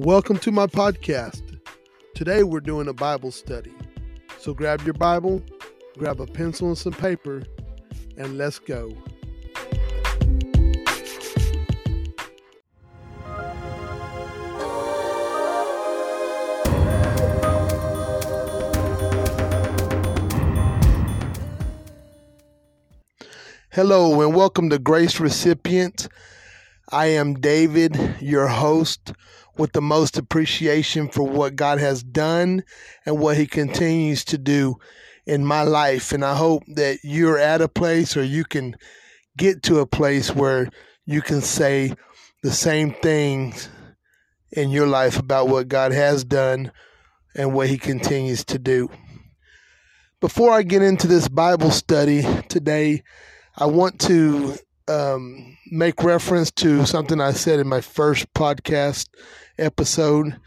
Welcome to my podcast. Today we're doing a Bible study. So grab your Bible, grab a pencil and some paper, and let's go. Hello and welcome to Grace Recipient. I am David, your host, with the most appreciation for what God has done and what He continues to do in my life. And I hope that you're at a place or you can get to a place where you can say the same things in your life about what God has done and what He continues to do. Before I get into this Bible study today, I want to um, make reference to something I said in my first podcast episode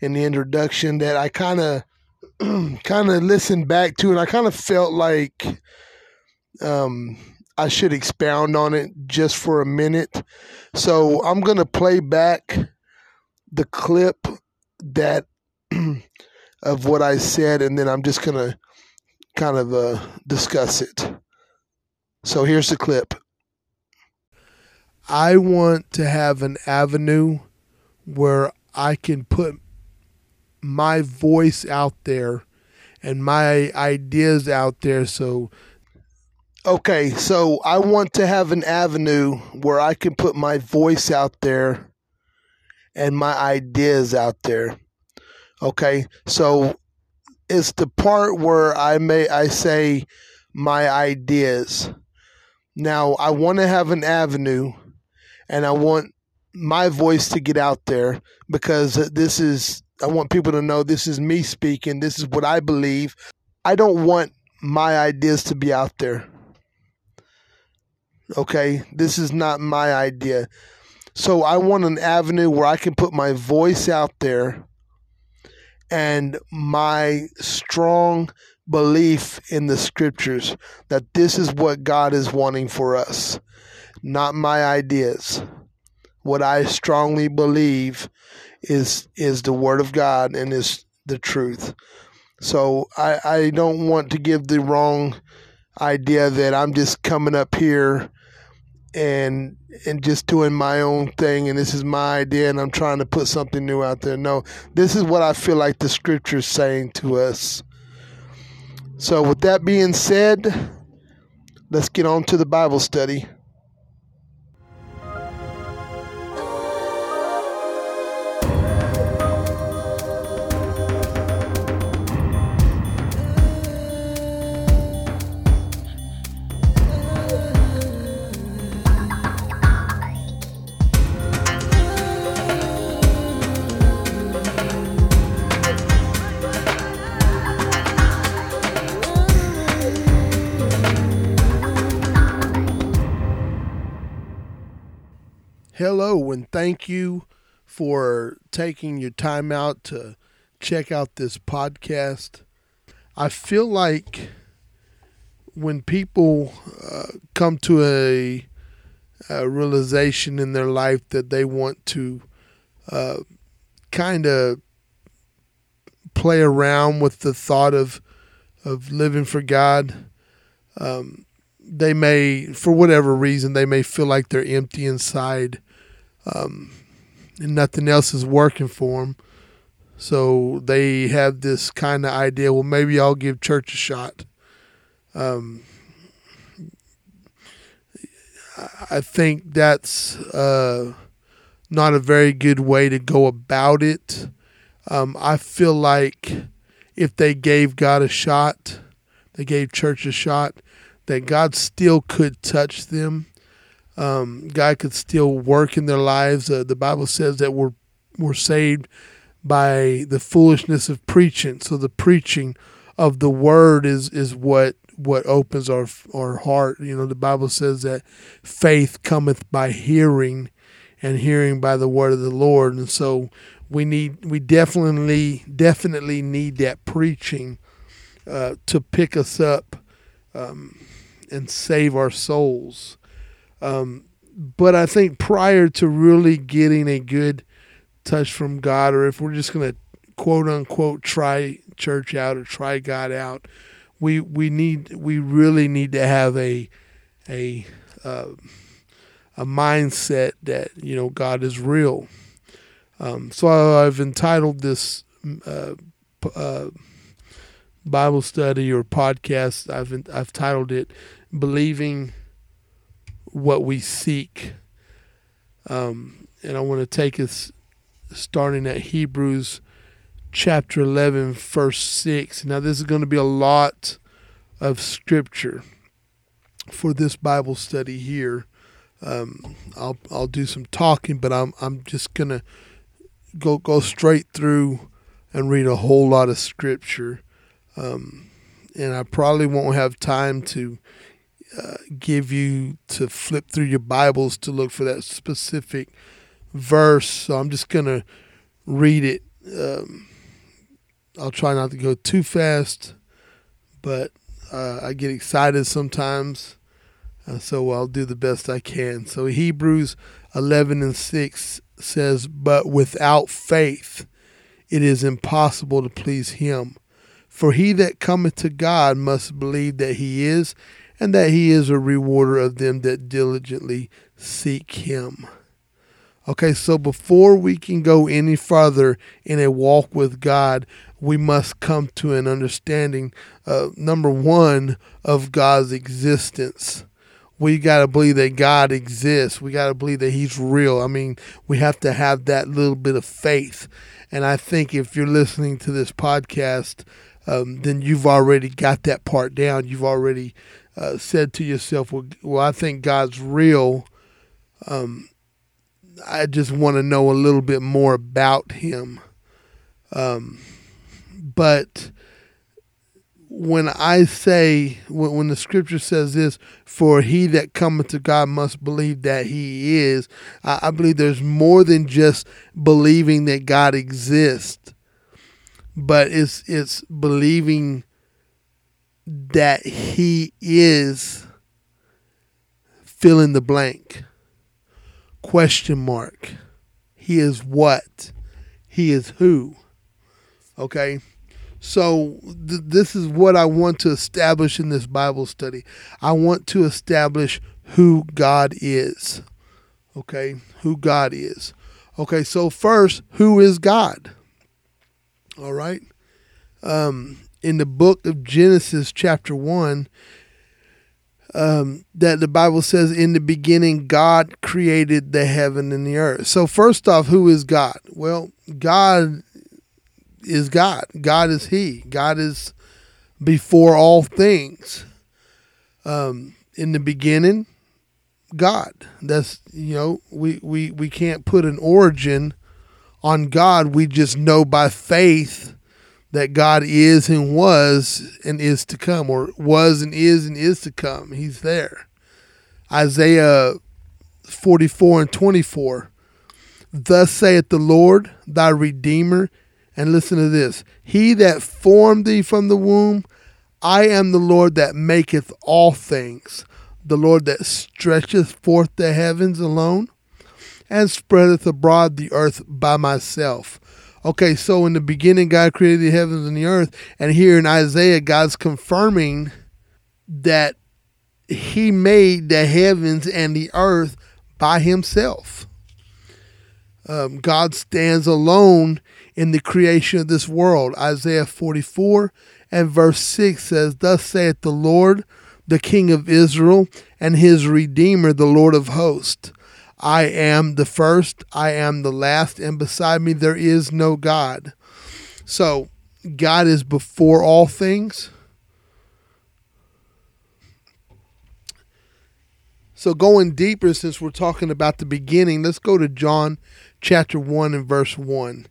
in the introduction that I kind of kind of listened back to, and I kind of felt like um, I should expound on it just for a minute. So I'm gonna play back the clip that of what I said, and then I'm just gonna kind of uh, discuss it. So here's the clip. I want to have an avenue where I can put my voice out there and my ideas out there. So, okay, so I want to have an avenue where I can put my voice out there and my ideas out there. Okay, so it's the part where I may I say my ideas. Now I want to have an avenue and I want my voice to get out there because this is I want people to know this is me speaking. This is what I believe. I don't want my ideas to be out there. Okay? This is not my idea. So I want an avenue where I can put my voice out there and my strong belief in the scriptures that this is what God is wanting for us not my ideas. What I strongly believe is is the word of God and is the truth. So I, I don't want to give the wrong idea that I'm just coming up here and and just doing my own thing and this is my idea and I'm trying to put something new out there. No, this is what I feel like the scripture is saying to us. So with that being said, let's get on to the Bible study. Hello, and thank you for taking your time out to check out this podcast. I feel like when people uh, come to a, a, realization in their life that they want to uh, kind of play around with the thought of of living for God, um, they may, for whatever reason, they may feel like they're empty inside um, and nothing else is working for them. So they have this kind of idea. Well, maybe I'll give church a shot. Um, I think that's uh, not a very good way to go about it. Um, I feel like if they gave God a shot, they gave church a shot, that God still could touch them um, God could still work in their lives. Uh, the Bible says that we're we're saved by the foolishness of preaching. So the preaching of the word is is what what opens our our heart. You know, the Bible says that faith cometh by hearing, and hearing by the word of the Lord. And so we need we definitely definitely need that preaching uh, to pick us up um, and save our souls. Um, but I think prior to really getting a good touch from God, or if we're just going to quote unquote try church out or try God out, we we need we really need to have a a uh, a mindset that you know God is real. Um, so I've entitled this uh, uh, Bible study or podcast. I've I've titled it "Believing What We Seek," um, and I want to take us starting at Hebrews chapter 11, verse 6. Now, this is going to be a lot of scripture for this Bible study here. Um, I'll I'll do some talking, but I'm I'm just gonna go go straight through and read a whole lot of scripture, um, and I probably won't have time to give you to flip through your Bibles to look for that specific verse. So I'm just gonna read it. Um, I'll try not to go too fast, but uh, I get excited sometimes, uh, so I'll do the best I can. So Hebrews 11 and 6 says, But without faith it is impossible to please him. For he that cometh to God must believe that he is, and that he is a rewarder of them that diligently seek him. Okay, so before we can go any further in a walk with God, we must come to an understanding, uh, number one, of God's existence. We got to believe that God exists. We got to believe that He's real. I mean, we have to have that little bit of faith. And I think if you're listening to this podcast, um, then you've already got that part down. You've already uh, said to yourself, well, well, I think God's real. Um, I just want to know a little bit more about Him. Um, but when I say, when, when the scripture says this, for he that cometh to God must believe that he is, I, I believe there's more than just believing that God exists, but it's, it's believing that he is fill in the blank question mark he is what he is who okay so th- this is what I want to establish in this Bible study. I want to establish who God is. Okay, who God is. Okay, so first, who is God? All right. Um, in the book of Genesis, chapter 1, um, that the Bible says, In the beginning, God created the heaven and the earth. So, first off, who is God? Well, God is God. God is He. God is before all things. Um, in the beginning, God. That's you know we we we can't put an origin on God. We just know by faith that God is and was and is to come, or was and is and is to come. He's there. Isaiah 44 and 24. Thus saith the Lord, thy Redeemer, and listen to this He that formed thee from the womb, I am the Lord that maketh all things, the Lord that stretcheth forth the heavens alone, and spreadeth abroad the earth by myself. Okay, so in the beginning, God created the heavens and the earth. And here in Isaiah, God's confirming that He made the heavens and the earth by Himself. Um, God stands alone in the creation of this world. Isaiah 44 and verse 6 says, Thus saith the Lord, the King of Israel, and his Redeemer, the Lord of hosts. I am the first, I am the last, and beside me there is no God. So, God is before all things. So, going deeper, since we're talking about the beginning, let's go to John chapter 1 and verse 1.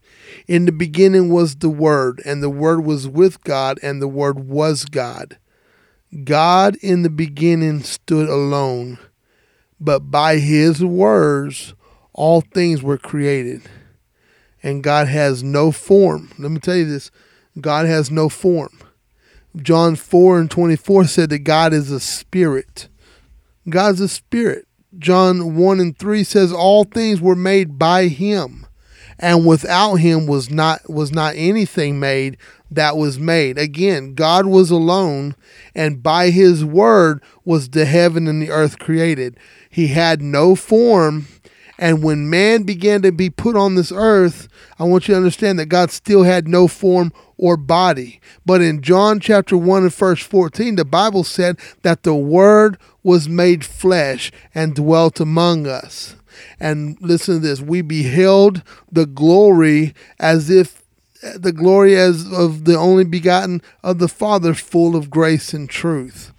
In the beginning was the Word, and the Word was with God, and the Word was God. God in the beginning stood alone, but by his words all things were created. And God has no form. Let me tell you this God has no form. John 4 and 24 said that God is a spirit. God's a spirit. John 1 and 3 says all things were made by him and without him was not was not anything made that was made. Again, God was alone, and by his word was the heaven and the earth created. He had no form, and when man began to be put on this earth, I want you to understand that God still had no form or body. But in John chapter 1 and verse 14, the Bible said that the word was made flesh and dwelt among us. And listen to this we beheld the glory as if the glory as of the only begotten of the Father, full of grace and truth.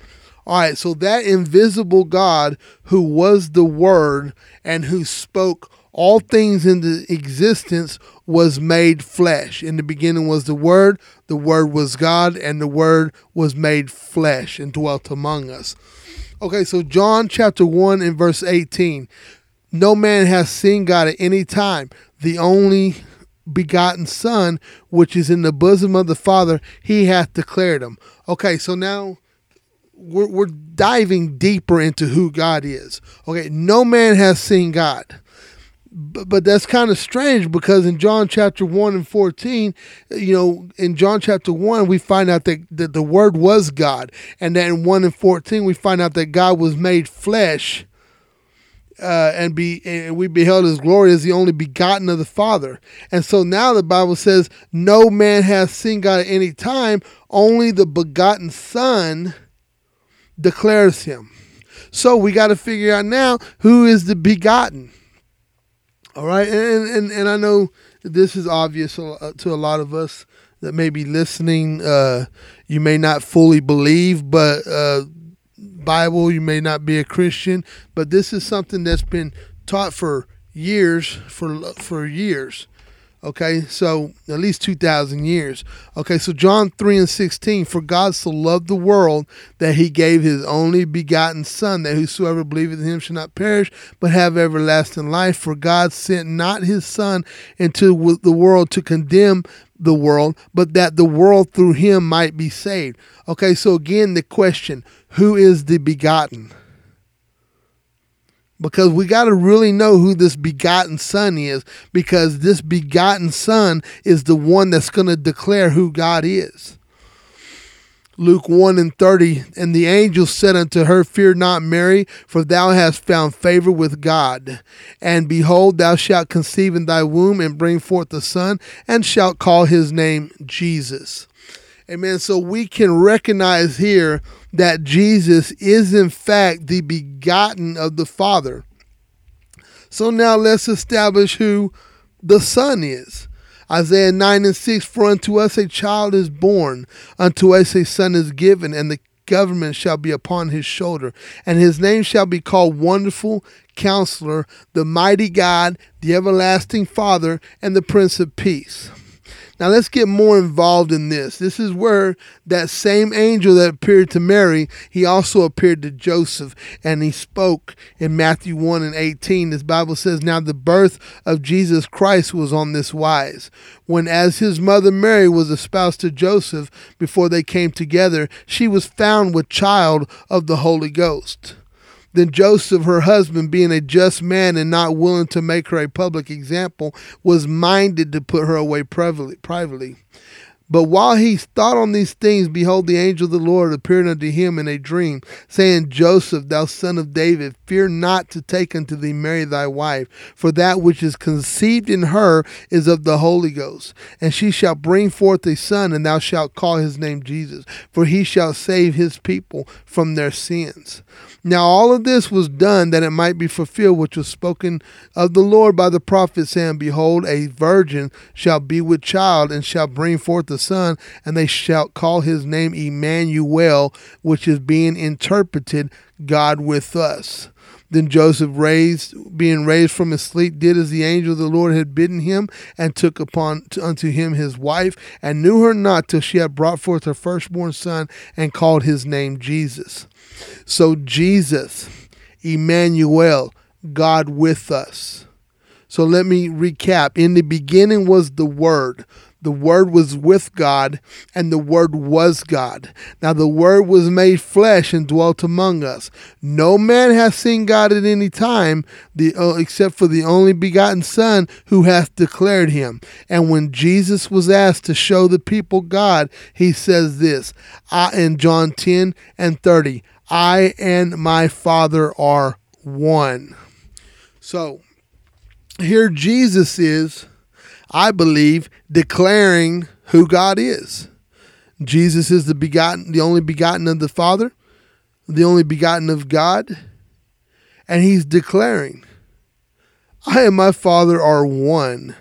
All right, so that invisible God who was the Word and who spoke all things into existence was made flesh. In the beginning was the Word, the Word was God, and the Word was made flesh and dwelt among us. Okay, so John chapter 1 and verse 18. No man has seen God at any time. The only begotten Son, which is in the bosom of the Father, he hath declared him. Okay, so now we're, we're diving deeper into who God is. Okay, no man has seen God. But, but that's kind of strange because in John chapter 1 and 14, you know, in John chapter 1, we find out that, that the Word was God. And then in 1 and 14, we find out that God was made flesh uh, and be and we beheld his glory as the only begotten of the Father. And so now the Bible says, No man has seen God at any time, only the begotten Son declares him. So we got to figure out now who is the begotten. All right, and and, and I know this is obvious to a lot of us that may be listening. Uh, you may not fully believe, but uh, Bible, you may not be a Christian, but this is something that's been taught for years, for for years. Okay, so at least 2,000 years. Okay, so John 3 and 16 For God so loved the world that he gave his only begotten Son, that whosoever believeth in him shall not perish, but have everlasting life. For God sent not his Son into the world to condemn the world, but that the world through him might be saved. Okay, so again, the question who is the begotten? Because we got to really know who this begotten son is, because this begotten son is the one that's going to declare who God is. Luke 1 and 30, and the angel said unto her, Fear not, Mary, for thou hast found favor with God. And behold, thou shalt conceive in thy womb and bring forth a son, and shalt call his name Jesus. Amen. So we can recognize here that Jesus is, in fact, the begotten of the Father. So now let's establish who the Son is. Isaiah 9 and 6 For unto us a child is born, unto us a son is given, and the government shall be upon his shoulder, and his name shall be called Wonderful Counselor, the Mighty God, the Everlasting Father, and the Prince of Peace. Now let's get more involved in this. This is where that same angel that appeared to Mary, he also appeared to Joseph and he spoke in Matthew 1 and 18. This Bible says, Now the birth of Jesus Christ was on this wise. When as his mother Mary was espoused to Joseph before they came together, she was found with child of the Holy Ghost. Then Joseph, her husband, being a just man and not willing to make her a public example, was minded to put her away privately. But while he thought on these things, behold, the angel of the Lord appeared unto him in a dream, saying, Joseph, thou son of David, fear not to take unto thee Mary thy wife, for that which is conceived in her is of the Holy Ghost. And she shall bring forth a son, and thou shalt call his name Jesus, for he shall save his people from their sins. Now all of this was done that it might be fulfilled which was spoken of the Lord by the prophet, saying, Behold, a virgin shall be with child, and shall bring forth a son, and they shall call his name Emmanuel, which is being interpreted God with us. Then Joseph raised, being raised from his sleep, did as the angel of the Lord had bidden him, and took upon unto him his wife, and knew her not till she had brought forth her firstborn son, and called his name Jesus. So Jesus, Emmanuel, God with us. So let me recap. In the beginning was the Word. The Word was with God, and the Word was God. Now the Word was made flesh and dwelt among us. No man hath seen God at any time, the, uh, except for the only begotten Son, who hath declared him. And when Jesus was asked to show the people God, he says this I, in John 10 and 30 I and my Father are one. So here Jesus is, I believe, declaring who God is. Jesus is the begotten, the only begotten of the Father, the only begotten of God, and he's declaring, I and my Father are one.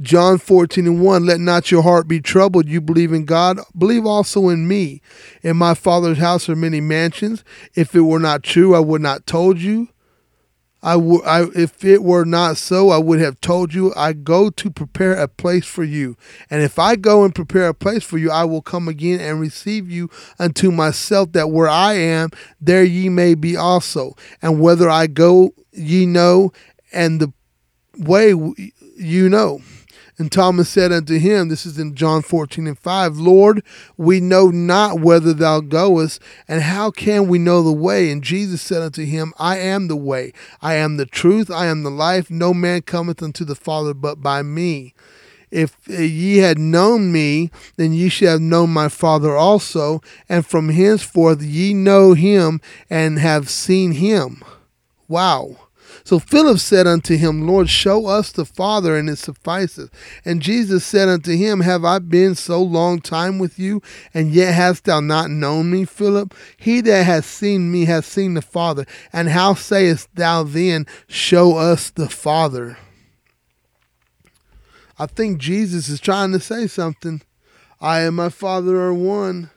John 14 and 1, let not your heart be troubled. You believe in God, believe also in me. In my Father's house are many mansions. If it were not true, I would not told you. I if it were not so, I would have told you. I go to prepare a place for you, and if I go and prepare a place for you, I will come again and receive you unto myself, that where I am, there ye may be also. And whether I go, ye know, and the way you know. And Thomas said unto him, This is in John 14 and 5, Lord, we know not whither thou goest, and how can we know the way? And Jesus said unto him, I am the way, I am the truth, I am the life. No man cometh unto the Father but by me. If ye had known me, then ye should have known my Father also, and from henceforth ye know him and have seen him. Wow. So Philip said unto him, Lord, show us the Father, and it sufficeth. And Jesus said unto him, Have I been so long time with you, and yet hast thou not known me, Philip? He that hath seen me hath seen the Father. And how sayest thou then, Show us the Father? I think Jesus is trying to say something. I and my Father are one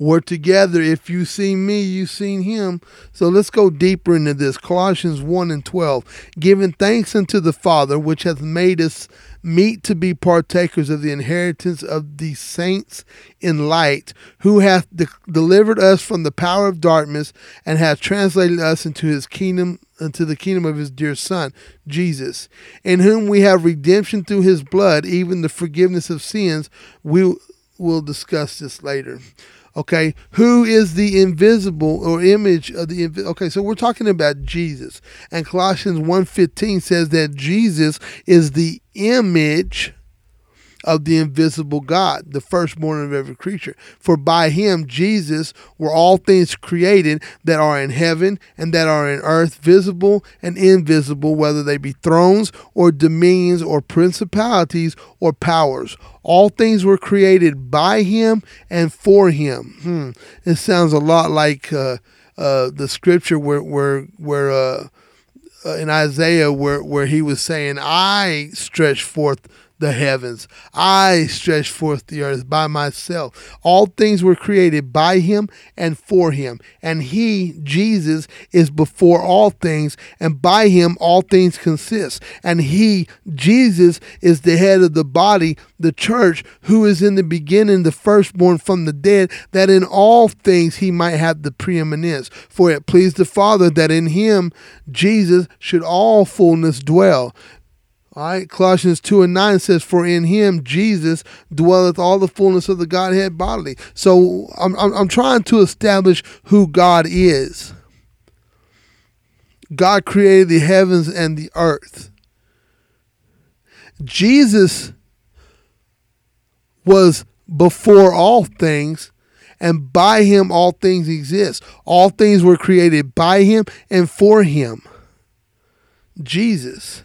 we're together. If you see me, you've seen him. So let's go deeper into this. Colossians 1 and 12. Giving thanks unto the Father, which hath made us meet to be partakers of the inheritance of the saints in light, who hath de- delivered us from the power of darkness and hath translated us into his kingdom into the kingdom of his dear son jesus in whom we have redemption through his blood even the forgiveness of sins we will discuss this later Okay, who is the invisible or image of the okay, so we're talking about Jesus. And Colossians 1:15 says that Jesus is the image of the invisible God, the firstborn of every creature. For by him, Jesus, were all things created that are in heaven and that are in earth, visible and invisible, whether they be thrones or dominions or principalities or powers. All things were created by him and for him. Hmm. It sounds a lot like uh, uh, the scripture where where where uh, uh in Isaiah where where he was saying, "I stretch forth the heavens. I stretch forth the earth by myself. All things were created by him and for him. And he, Jesus, is before all things, and by him all things consist. And he, Jesus, is the head of the body, the church, who is in the beginning the firstborn from the dead, that in all things he might have the preeminence. For it pleased the Father that in him, Jesus, should all fullness dwell all right, Colossians 2 and 9 says, For in him, Jesus, dwelleth all the fullness of the Godhead bodily. So I'm, I'm, I'm trying to establish who God is. God created the heavens and the earth. Jesus was before all things, and by him all things exist. All things were created by him and for him. Jesus.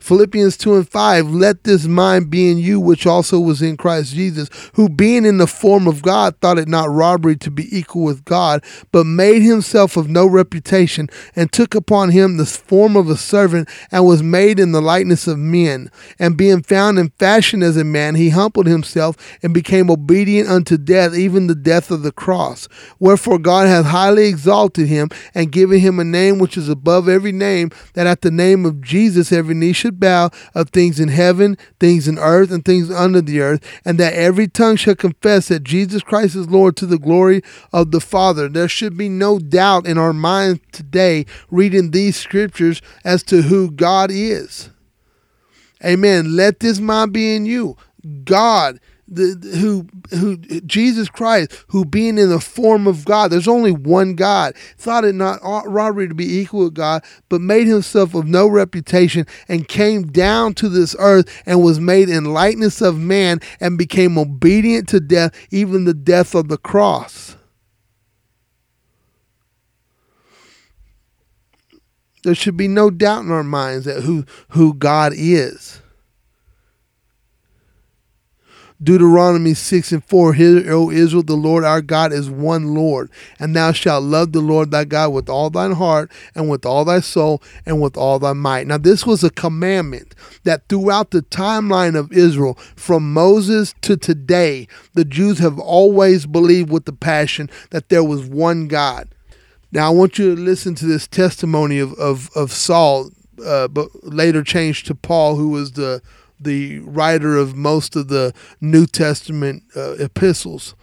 Philippians 2 and 5, let this mind be in you, which also was in Christ Jesus, who being in the form of God thought it not robbery to be equal with God, but made himself of no reputation, and took upon him the form of a servant, and was made in the likeness of men. And being found in fashion as a man, he humbled himself, and became obedient unto death, even the death of the cross. Wherefore God hath highly exalted him, and given him a name which is above every name, that at the name of Jesus every knee should bow of things in heaven, things in earth, and things under the earth, and that every tongue shall confess that Jesus Christ is Lord to the glory of the Father. There should be no doubt in our minds today reading these scriptures as to who God is. Amen. Let this mind be in you. God, the, who who Jesus Christ, who being in the form of God, there's only one God, thought it not robbery to be equal with God, but made himself of no reputation and came down to this earth and was made in likeness of man and became obedient to death, even the death of the cross. There should be no doubt in our minds that who who God is. Deuteronomy 6 and 4 Hear, O Israel, the Lord our God is one Lord, and thou shalt love the Lord thy God with all thine heart, and with all thy soul, and with all thy might. Now, this was a commandment that throughout the timeline of Israel, from Moses to today, the Jews have always believed with the passion that there was one God. Now, I want you to listen to this testimony of, of, of Saul, uh, but later changed to Paul, who was the the writer of most of the New Testament uh, epistles.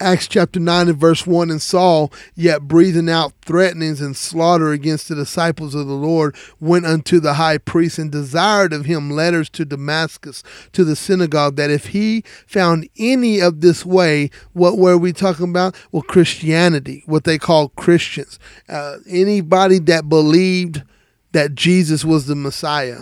Acts chapter 9 and verse 1 And Saul, yet breathing out threatenings and slaughter against the disciples of the Lord, went unto the high priest and desired of him letters to Damascus, to the synagogue, that if he found any of this way, what were we talking about? Well, Christianity, what they call Christians. Uh, anybody that believed that Jesus was the Messiah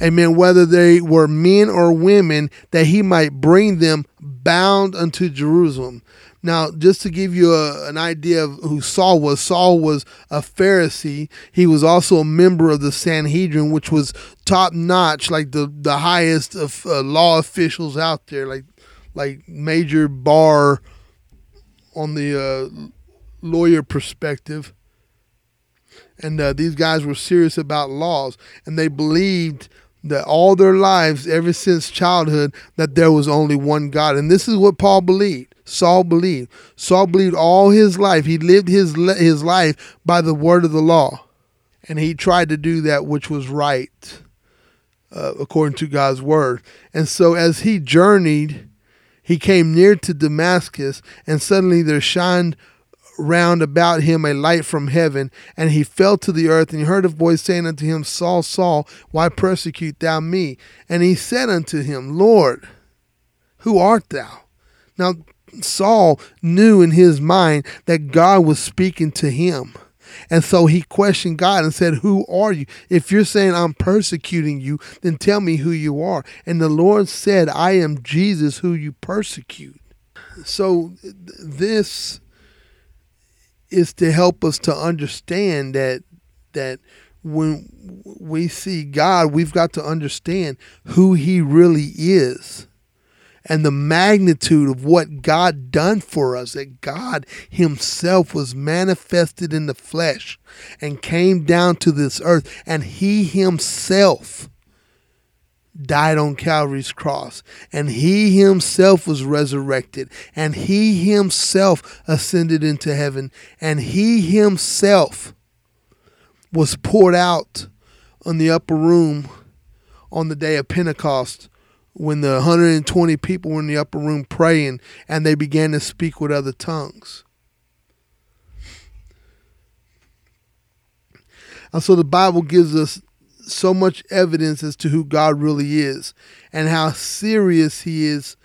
amen, whether they were men or women, that he might bring them bound unto Jerusalem. Now, just to give you a, an idea of who Saul was, Saul was a Pharisee. He was also a member of the Sanhedrin, which was top notch, like the, the highest of uh, law officials out there, like like major bar on the uh, lawyer perspective. And uh, these guys were serious about laws, and they believed that all their lives, ever since childhood, that there was only one God. And this is what Paul believed. Saul believed. Saul believed all his life. He lived his his life by the word of the law, and he tried to do that which was right, uh, according to God's word. And so, as he journeyed, he came near to Damascus, and suddenly there shined round about him a light from heaven, and he fell to the earth, and he heard a voice saying unto him, Saul, Saul, why persecute thou me? And he said unto him, Lord, who art thou? Now, Saul knew in his mind that God was speaking to him. And so he questioned God and said, Who are you? If you're saying I'm persecuting you, then tell me who you are. And the Lord said, I am Jesus who you persecute. So this is to help us to understand that that when we see God, we've got to understand who He really is and the magnitude of what God done for us that God himself was manifested in the flesh and came down to this earth and he himself died on Calvary's cross, and he himself was resurrected, and he himself ascended into heaven, and he himself was poured out on the upper room on the day of Pentecost when the 120 people were in the upper room praying and they began to speak with other tongues. And so the Bible gives us so much evidence as to who God really is and how serious He is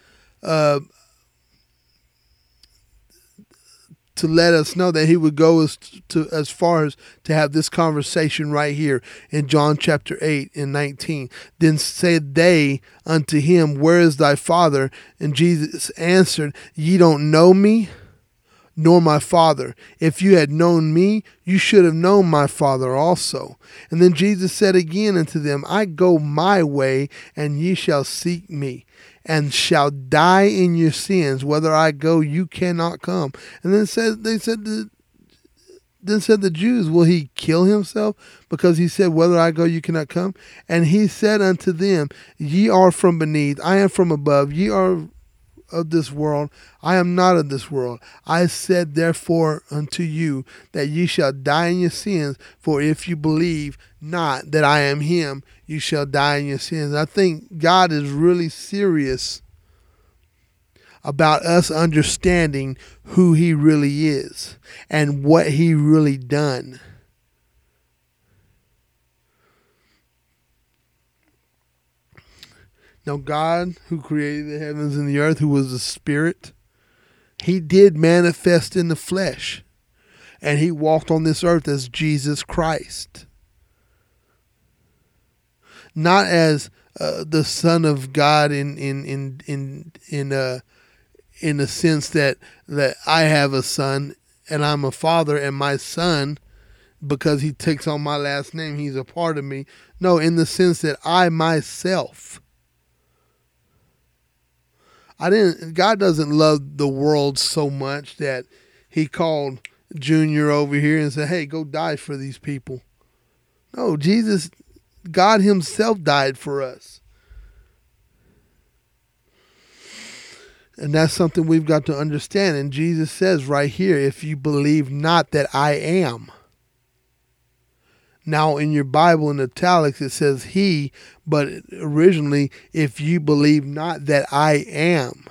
uh, to let us know that He would go as to as far as to have this conversation right here in John chapter eight and nineteen. Then said they unto him, Where is thy father? And Jesus answered, Ye don't know me nor my Father. If you had known me, you should have known my Father also. And then Jesus said again unto them, I go my way, and ye shall seek me, and shall die in your sins. Whether I go, you cannot come. And then said they said then said the Jews, Will he kill himself? Because he said, Whether I go, you cannot come. And he said unto them, Ye are from beneath, I am from above. Ye are of this world. I am not of this world. I said therefore unto you that ye shall die in your sins, for if you believe not that I am him, you shall die in your sins. I think God is really serious about us understanding who he really is and what he really done. Now, God, who created the heavens and the earth, who was a spirit, he did manifest in the flesh. And he walked on this earth as Jesus Christ. Not as uh, the Son of God in in in in in uh, in the sense that that I have a son and I'm a father, and my son, because he takes on my last name, he's a part of me. No, in the sense that I myself I didn't. God doesn't love the world so much that He called Junior over here and said, "Hey, go die for these people." No, Jesus, God Himself died for us, and that's something we've got to understand. And Jesus says right here, "If you believe not that I am." Now, in your Bible in italics, it says he, but originally, if you believe not that I am.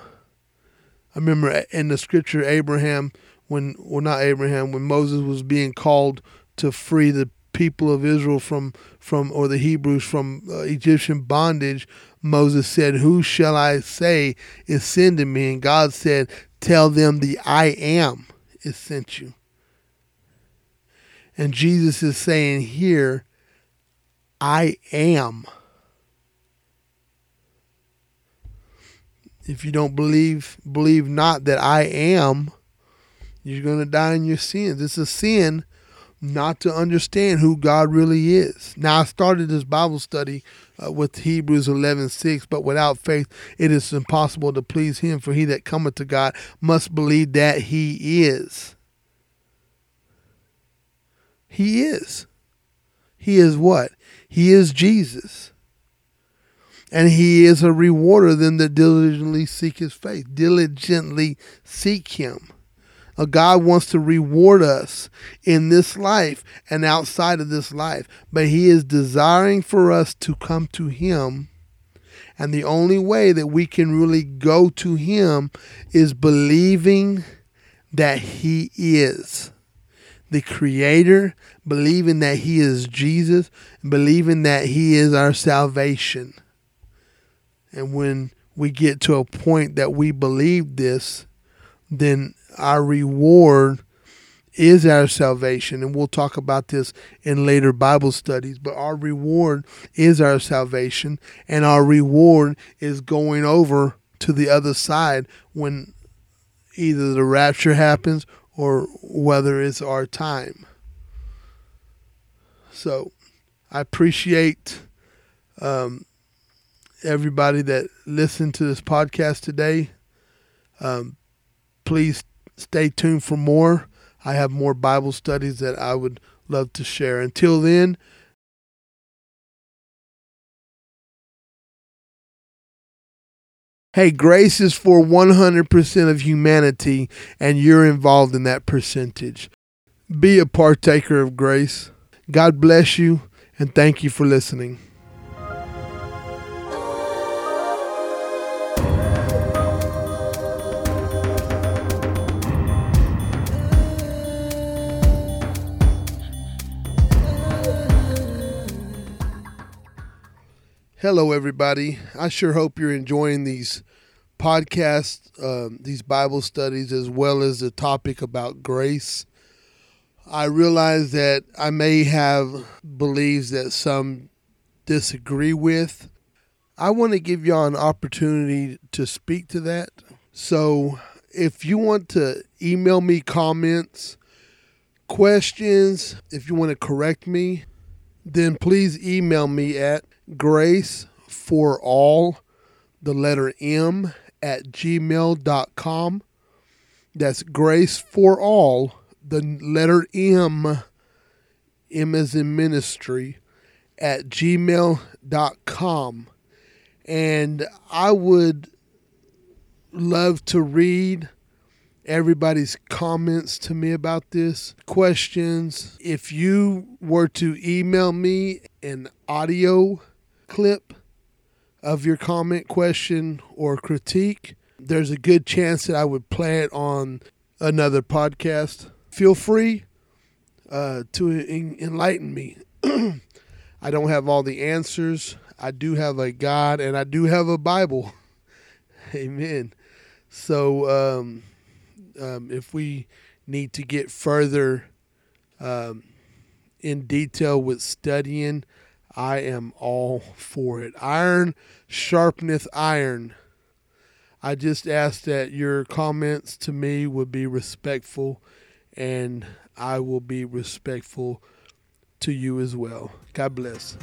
I remember in the scripture, Abraham, when, well, not Abraham, when Moses was being called to free the people of Israel from, from or the Hebrews from uh, Egyptian bondage, Moses said, Who shall I say is sending me? And God said, Tell them the I am is sent you. And Jesus is saying here, I am. If you don't believe, believe not that I am, you're going to die in your sins. It's a sin not to understand who God really is. Now, I started this Bible study uh, with Hebrews 11 6, but without faith it is impossible to please Him, for he that cometh to God must believe that He is he is. He is what? He is Jesus. And he is a rewarder of them that diligently seek his face. Diligently seek him. Uh, God wants to reward us in this life and outside of this life, but He is desiring for us to come to Him. And the only way that we can really go to Him is believing that He is the Creator, believing that He is Jesus, believing that He is our salvation. And when we get to a point that we believe this, then our reward is our salvation. And we'll talk about this in later Bible studies. But our reward is our salvation, and our reward is going over to the other side when either the rapture happens or whether it's our time. So I appreciate um, everybody that listened to this podcast today. Um, please stay tuned for more. I have more Bible studies that I would love to share. Until then, Hey, grace is for 100% of humanity, and you're involved in that percentage. Be a partaker of grace. God bless you, and thank you for listening. Hello, everybody. I sure hope you're enjoying these podcasts, um, these Bible studies, as well as the topic about grace. I realize that I may have beliefs that some disagree with. I want to give y'all an opportunity to speak to that. So if you want to email me comments, questions, if you want to correct me, then please email me at grace for all, the letter M, at gmail.com. That's grace for all, the letter M, M as in ministry, at gmail.com. And I would love to read everybody's comments to me about this, questions. If you were to email me an audio clip of your comment, question, or critique, there's a good chance that I would play it on another podcast. Feel free uh, to en- enlighten me. I don't have all the answers. I do have a God and I do have a Bible. Amen. So um, um, if we need to get further um, in detail with studying, I am all for it. Iron sharpeneth iron. I just ask that your comments to me would be respectful, and I will be respectful to you as well. God bless.